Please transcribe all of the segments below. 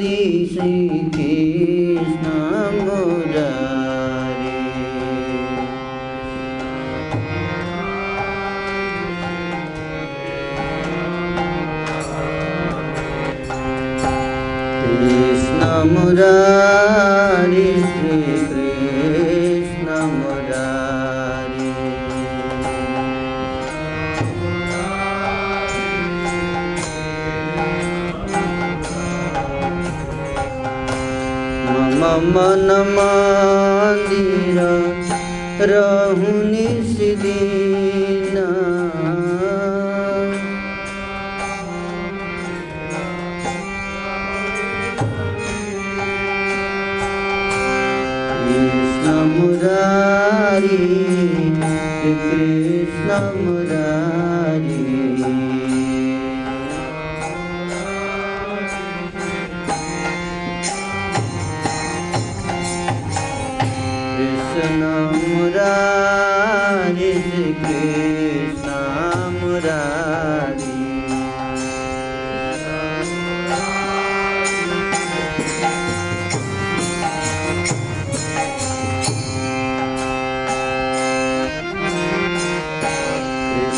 ऋषिके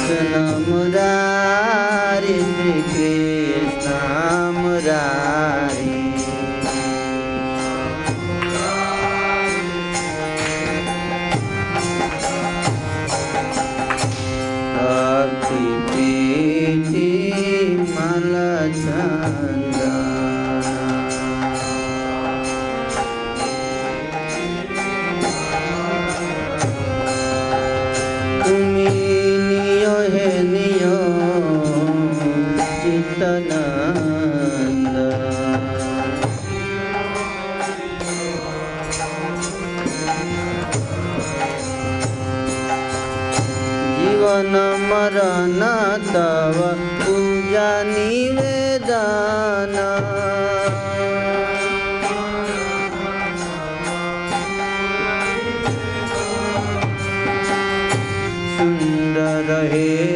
कृष्ण मुरारि श्रीकृष्ण मुरारि जीवन मरण तव पूजा निवेदना। हे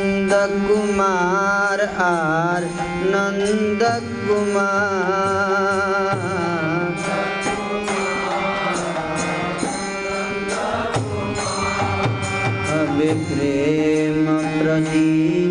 कुमार आर नन्द्रेम प्रती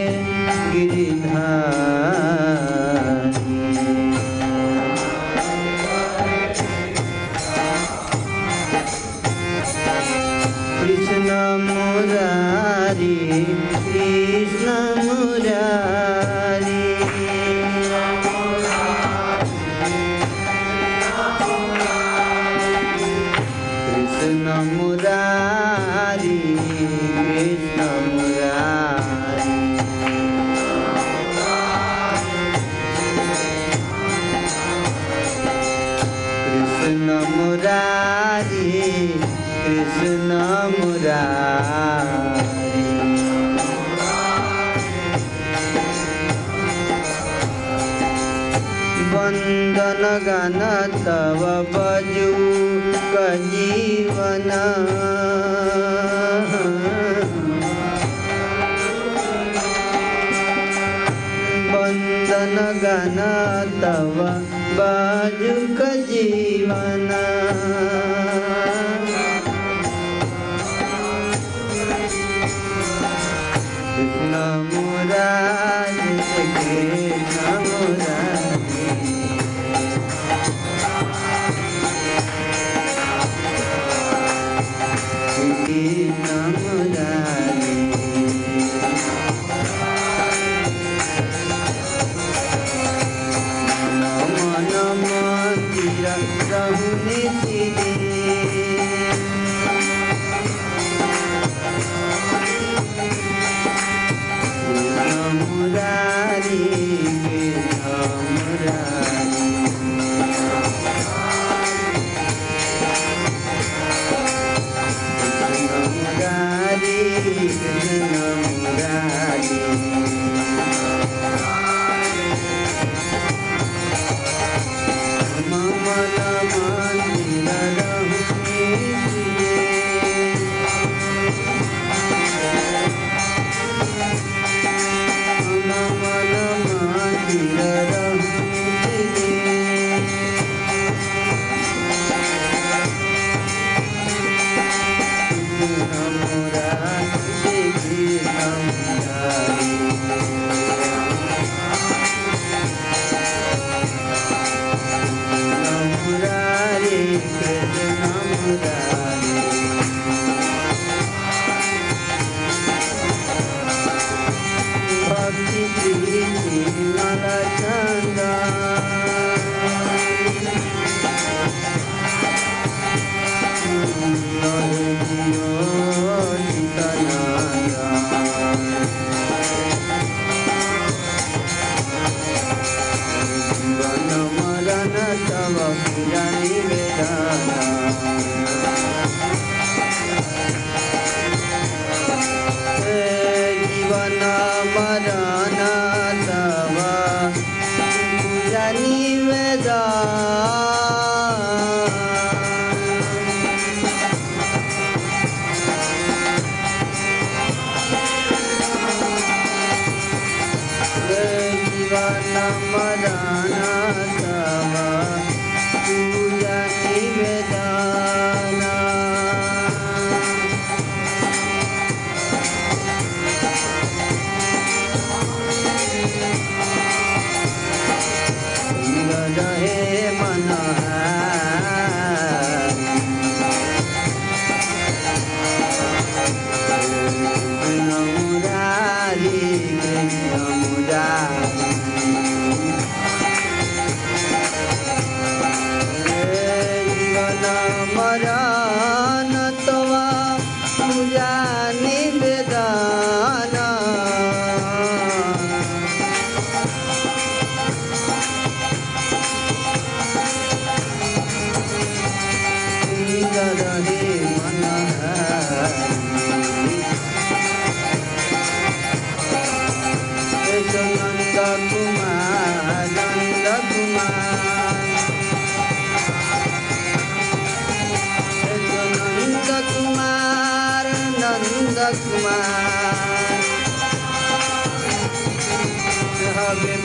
कृष्ण मुरारी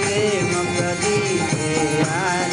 प्रेम प्रदीप हवे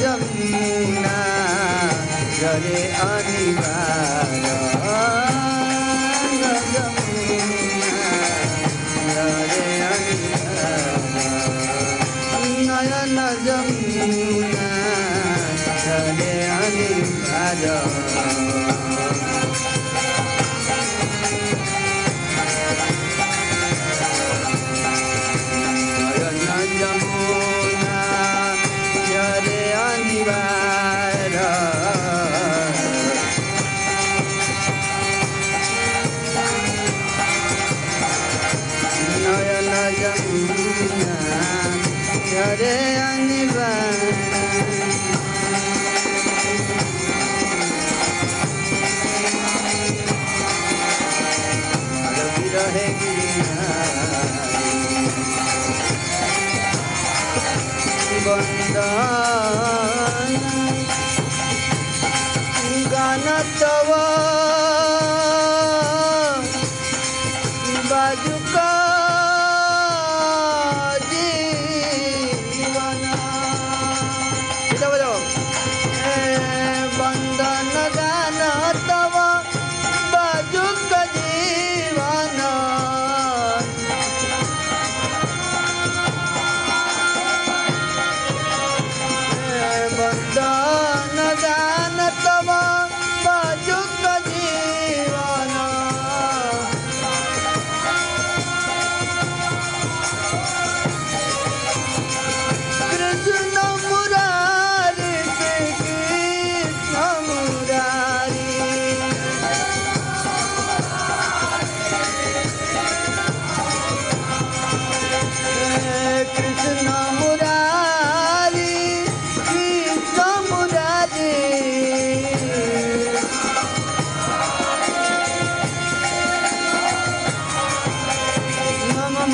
जमुना जरे अनिवार started.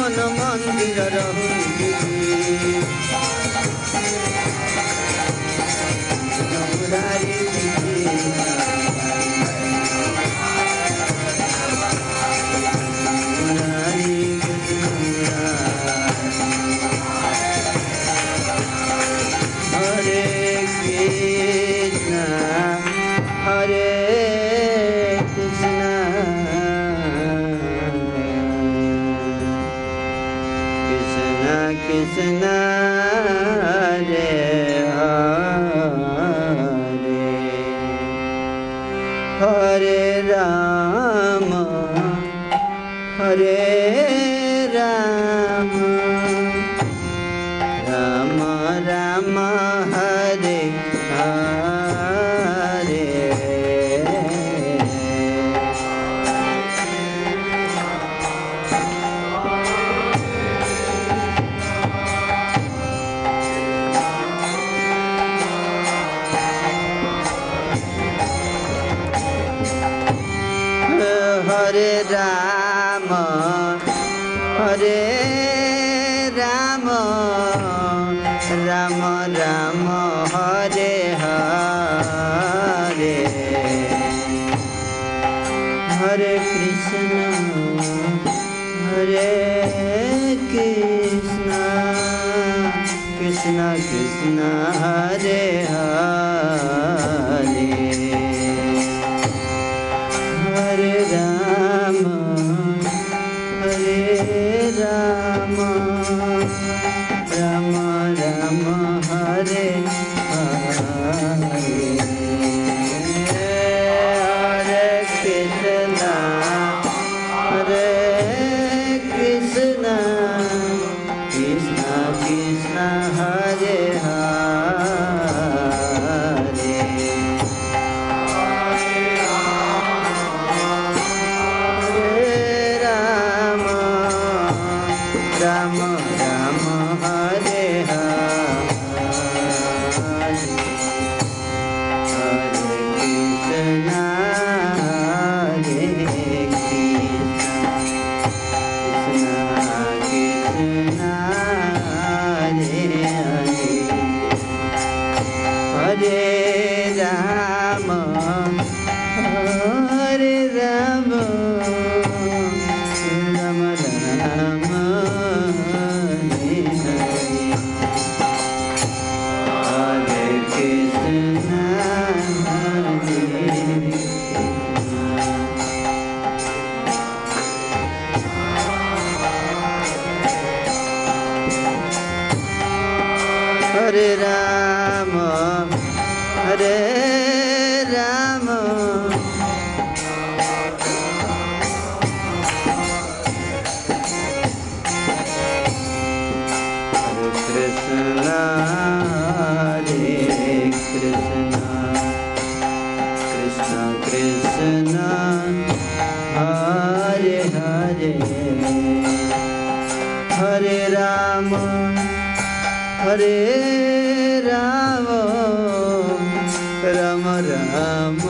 মন্দির রহুরি Hare Krishna Hare Ram Ram Ram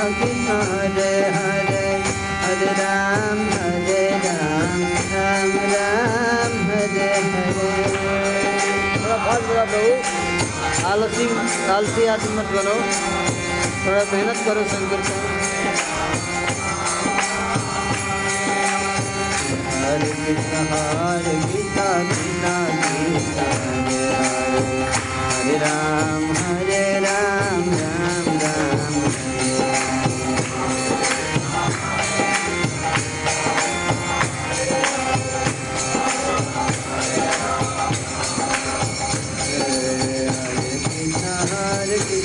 Hare Hare Hare Ram हरे राम राम राम हरे हरे थोड़ा बहुत बुरा बहू आलसी आलसी आदमी मत बनो थोड़ा मेहनत करो संकीर्तन हरे कृष्ण हरे गीता गीता हरे हरे हरे राम हरे राम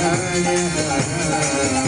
Hare Hare